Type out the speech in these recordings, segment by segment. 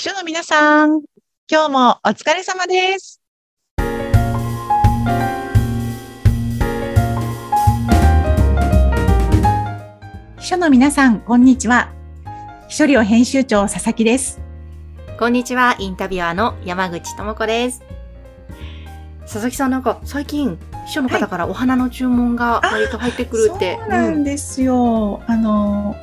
秘書の皆さん、今日もお疲れ様です。秘書の皆さん、こんにちは。秘書寮編集長、佐々木です。こんにちは、インタビュアーの山口智子です。佐々木さんなんか最近、秘書の方からお花の注文が割と入ってくるって。そうなんですよ。あの、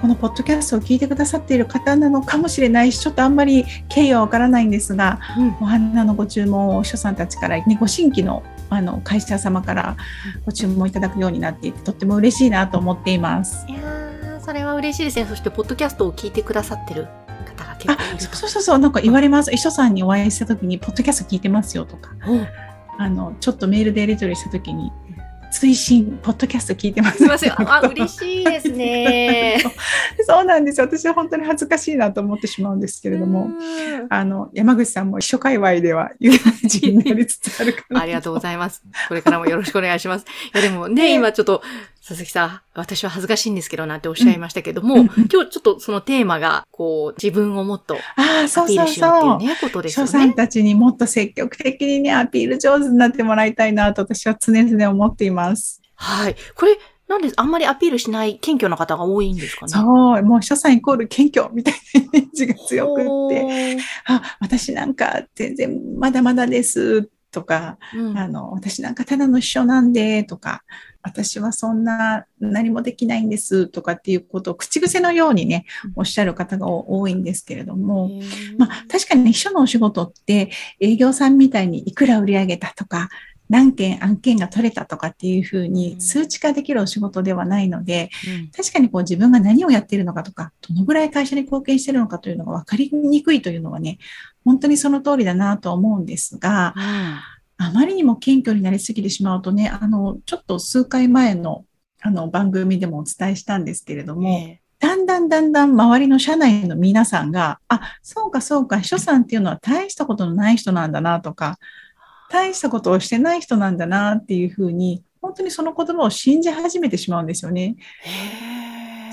このポッドキャストを聞いてくださっている方なのかもしれないし、ちょっとあんまり経緯はわからないんですが、うんお花のご注文を秘書さんたちから、ね、ご新規のあの会社様からご注文いただくようになっていてとっても嬉しいなと思っています。いやー、それは嬉しいですね。そして、ポッドキャストを聞いてくださってる方が結あ構いると。そうそうそうなんか言われます秘書さんにお会いした時に「ポッドキャスト聞いてますよ」とかおあのちょっとメールでやり取りした時に「追伸ポッドキャスト聞いてます」すみません。あ、嬉しいですね。そうなんですよ私は本当に恥ずかしいなと思ってしまうんですけれども。うんあの山口さんも秘書界隈では有名人になりつつあるかなありがとうございます。これからもよろしくお願いします。いやでもね、ね今ちょっと、佐々木さん、私は恥ずかしいんですけどなんておっしゃいましたけども、うんうん今日ちょっとそのテーマが、こう、自分をもっとああそアピーうそうルしようってそういうね、ことですよ秘書さんね。たちにもっと積極的にねアピール上手になってもらいたいなと私は常々思っています。はい。これ、なんであんまりアピールしない謙虚な方が多いんですかね？そうもう秘書さんイコール謙虚みたいなイメージが強くって。あ、私なんか全然まだまだですとか、うんあの、私なんかただの秘書なんでとか、私はそんな何もできないんですとかっていうことを口癖のようにねうん、おっしゃる方が多いんですけれども、まあ確かにね秘書のお仕事って営業さんみたいにいくら売り上げたとか、何件案件が取れたとかっていうふううん。に数値化できるお仕事ではないので、うん。確かにこう自分が何をやっているのかとか、どのぐらい会社に貢献しているのかというのが分かりにくいというのはね、本当にその通りだなと思うんですが、あまりにも謙虚になりすぎてしまうとね、あの、ちょっと数回前のあの番組でもお伝えしたんですけれども、ねだんだんだんだん周りの社内の皆さんが、あ、そうかそうか、秘書さんっていうのは大したことのない人なんだなとか、大したことをしてない人なんだなっていうふうに、本当にその言葉を信じ始めてしまうんですよね。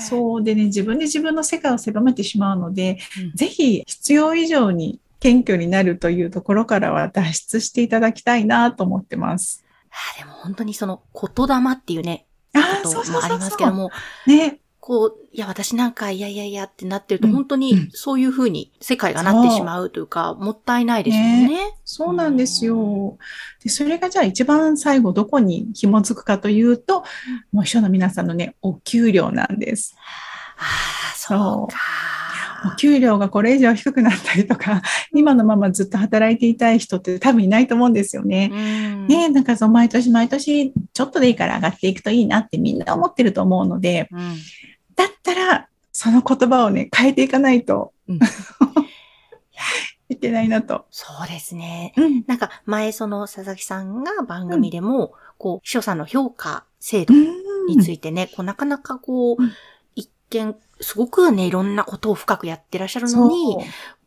そうでね、自分で自分の世界を狭めてしまうので、うんぜひ必要以上に謙虚になるというところからは脱出していただきたいなと思ってます。あーでも本当にその言霊っていうね、あそうそうもありそうそう。ますけども、ね、こう、いや、私なんか、いやいやいやってなってると、うん本当にそういうふうに世界がなってしまうというか、もったいないですよね。そうなんですよ。で、それがじゃあ一番最後どこに紐づくかというと、もう秘書の皆さんのね、お給料なんです。ああ、そうか。お給料がこれ以上低くなったりとか、今のままずっと働いていたい人って多分いないと思うんですよね。うんね、なんかそう毎年毎年ちょっとでいいから上がっていくといいなってみんな思ってると思うので、うんだったらその言葉をね、変えていかないと、うん いけないなと。そうですね。うん。なんか、前その佐々木さんが番組でも、こう、秘書さんの評価制度についてね、こう、なかなかこううん、一見、すごくね、いろんなことを深くやってらっしゃるのに、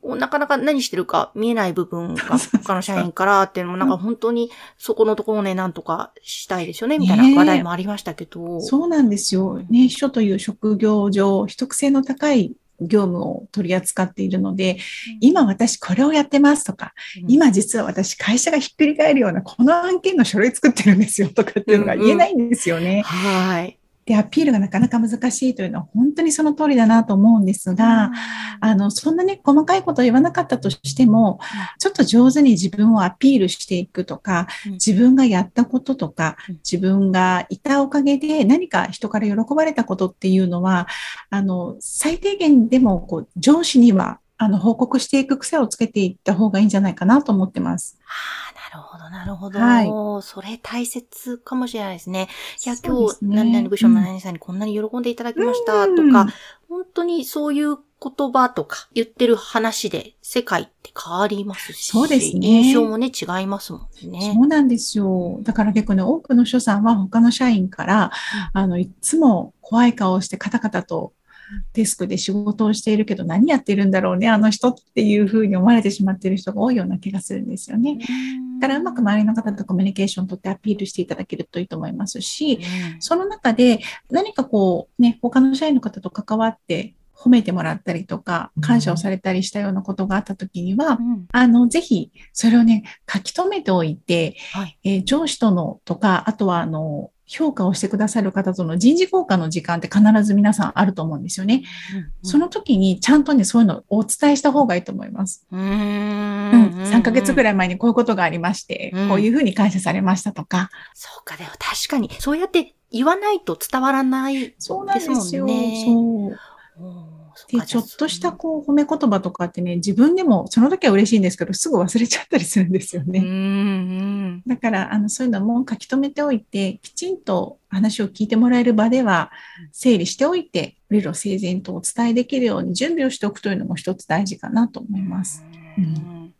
なかなか何してるか見えない部分が 他の社員からっていうのもなんか本当にそこのところをね、なんとかしたいですよね、みたいな話題もありましたけど。そうなんですよ。ね、秘書という職業上、秘匿性の高い業務を取り扱っているので、今私これをやってますとか、うん、今実は私会社がひっくり返るようなこの案件の書類作ってるんですよとかっていうのが言えないんですよね。はい。で、アピールがなかなか難しいというのは本当にその通りだなと思うんですが、あの、そんなね、細かいことを言わなかったとしても、ちょっと上手に自分をアピールしていくとか、うん。自分がやったこととかうん、自分がいたおかげで何か人から喜ばれたことっていうのは、あの、最低限でも、こう、上司には、あの、報告していく癖をつけていった方がいいんじゃないかなと思ってます。ああ、なるほど、なるほど。はいそれ大切かもしれないですね。いや、今日、何々部署の何々さんにこんなに喜んでいただきましたとうんか、本当にそういう言葉とか言ってる話で世界って変わりますし、そうですね印象もね、違いますもんね。そうなんですよ。だから結構ね、多くの所さんは他の社員から、あの、いつも怖い顔をしてカタカタとデスクで仕事をしているけど何やってるんだろうね、あの人っていうふうに思われてしまっている人が多いような気がするんですよね。だからうまく周りの方とコミュニケーションをとってアピールしていただけるといいと思いますし、その中で何かこうね、他の社員の方と関わって褒めてもらったりとか、感謝をされたりしたようなことがあった時には、うんあの、ぜひ、それをね、書き留めておいて、はい。えー上司とのとか、あとは、あの、評価をしてくださる方との人事交換の時間って必ず皆さんあると思うんですよね。その時にちゃんとね、そういうのをお伝えした方がいいと思います。うん、ううん、ん。3ヶ月ぐらい。前にこういうことがありまして、うんこういうふうに感謝されましたとか。そうか、でも確かに、そうやって言わないと伝わらない。そうなんですよ。そう。で、ちょっとしたこう褒め言葉とかってね、自分でもその時は嬉しいんですけど、すぐ忘れちゃったりするんですようん、ね。うん。だから、あの、そういうのも書き留めておいて、きちんと話を聞いてもらえる場では、整理しておいて、理路整然とお伝えできるように準備をしておくというのも一つ大事かなと思います。ううんん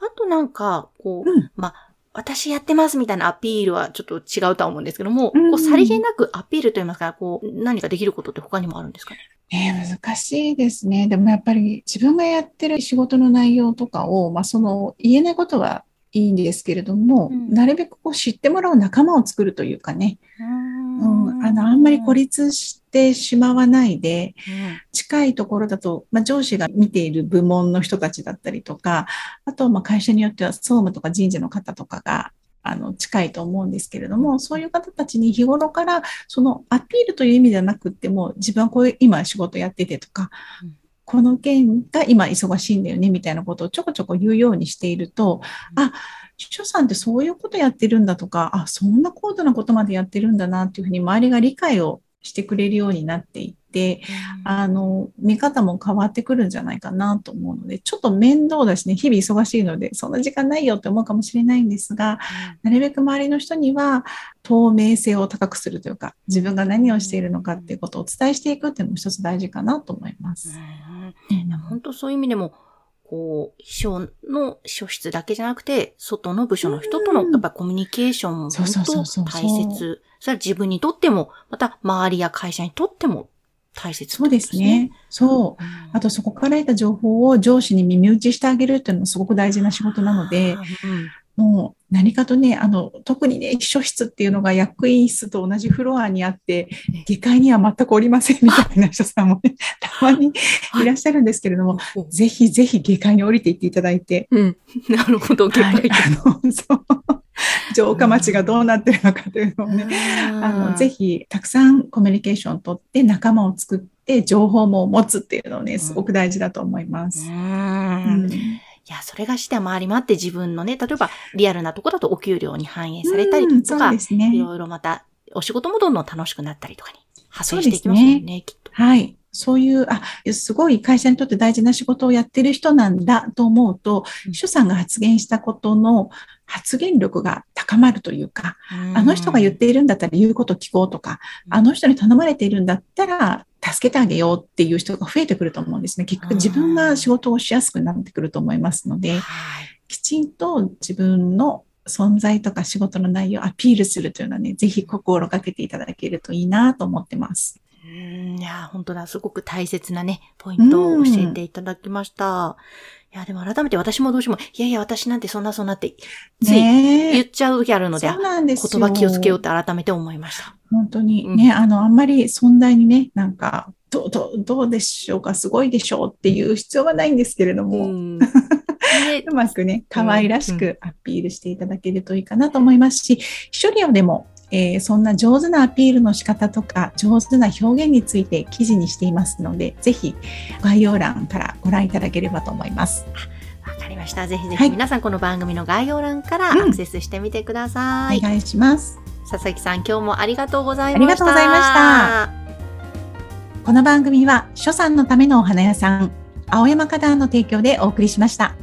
あとなんか、こう、うん。まあ、私やってますみたいなアピールはちょっと違うとは思うんですけども、うんこう、さりげなくアピールといいますか、こう、何かできることって他にもあるんですかね？ねえ難しいですね。でもやっぱり自分がやってる仕事の内容とかを、まあ、その言えないことはいいんですけれども、うん。なるべくこう知ってもらう仲間を作るというかね、うん、あの、あんまり孤立してしまわないで、近いところだと、まあ、上司が見ている部門の人たちだったりとか、あと、まあ、会社によっては総務とか人事の方とかが、あの、近いと思うんですけれども、そういう方たちに日頃から、そのアピールという意味ではなくっても、自分はこういう今仕事やっててとかうん、この件が今忙しいんだよね、みたいなことをちょこちょこ言うようにしていると、うん。あ、秘書さんってそういうことやってるんだとか、あ、そんな高度なことまでやってるんだなっていうふうに周りが理解をしてくれるようになっていって、あの、見方も変わってくるんじゃないかなと思うので、ちょっと面倒だしね、日々忙しいので、そんな時間ないよって思うかもしれないんですが、なるべく周りの人には透明性を高くするというか、自分が何をしているのかっていうことをお伝えしていくっていうのも一つ大事かなと思います。うん本当そういう意味でも、こう、秘書の秘書室だけじゃなくて、外の部署の人とのうん。やっぱりコミュニケーションも本当大切。それは自分にとっても、また周りや会社にとっても大切そうですね。そう。うん。あとそこから得た情報を上司に耳打ちしてあげるっていうのもすごく大事な仕事なので、うんもう何かとね、あの、特にね、秘書室っていうのが役員室と同じフロアにあって、下界には全くおりませんみたいな人さんもね、たまにいらっしゃるんですけれども、おぜひぜひ下界に降りていっていただいて、うん。なるほど、下はい界。あの、そう、城下町がどうなってるのかというのをね、あの、ぜひたくさんコミュニケーションを取って仲間を作って情報も持つっていうのをね、すごく大事だと思います。う。うんんいや、それがして回り回って自分のね、例えばリアルなとこだとお給料に反映されたりうんとか、ねい。ろいろまたお仕事もどんどん楽しくなったりとかに派生していきますもんね、きっと。はい。そういう、あ、すごい会社にとって大事な仕事をやってる人なんだと思うと、うん秘書さんが発言したことの発言力が高まるというか、あの人が言っているんだったら言うこと聞こうとか、うんあの人に頼まれているんだったら助けてあげようっていう人が増えてくると思うんですね。結局自分が仕事をしやすくなってくると思いますので、はい。きちんと自分の存在とか仕事の内容をアピールするというのはね、ぜひ心がけていただけるといいなと思ってます。うんいや、本当だ、すごく大切なね、ポイントを教えていただきました。いや、でも改めて私もどうしても、いやいや、私なんてそんなそんなって、つい言っちゃう時あるので、そうなんですよ。言葉気をつけようって改めて思いました。本当に。うん。ね、あの、あんまり存在にね、なんか、どう、どう、どうでしょうか、すごいでしょうっていう必要はないんですけれども、う うまくね、可愛らしくアピールしていただけるといいかなと思いますし、一人でも、えーそんな上手なアピールの仕方とか、上手な表現について記事にしていますので、ぜひ概要欄からご覧いただければと思います。わかりました。ぜひぜはいひ皆さんこの番組の概要欄からうんアクセスしてみてください。お願いします。佐々木さん、今日もありがとうございました。ありがとうございました。この番組は、書さんのためのお花屋さん、青山花壇の提供でお送りしました。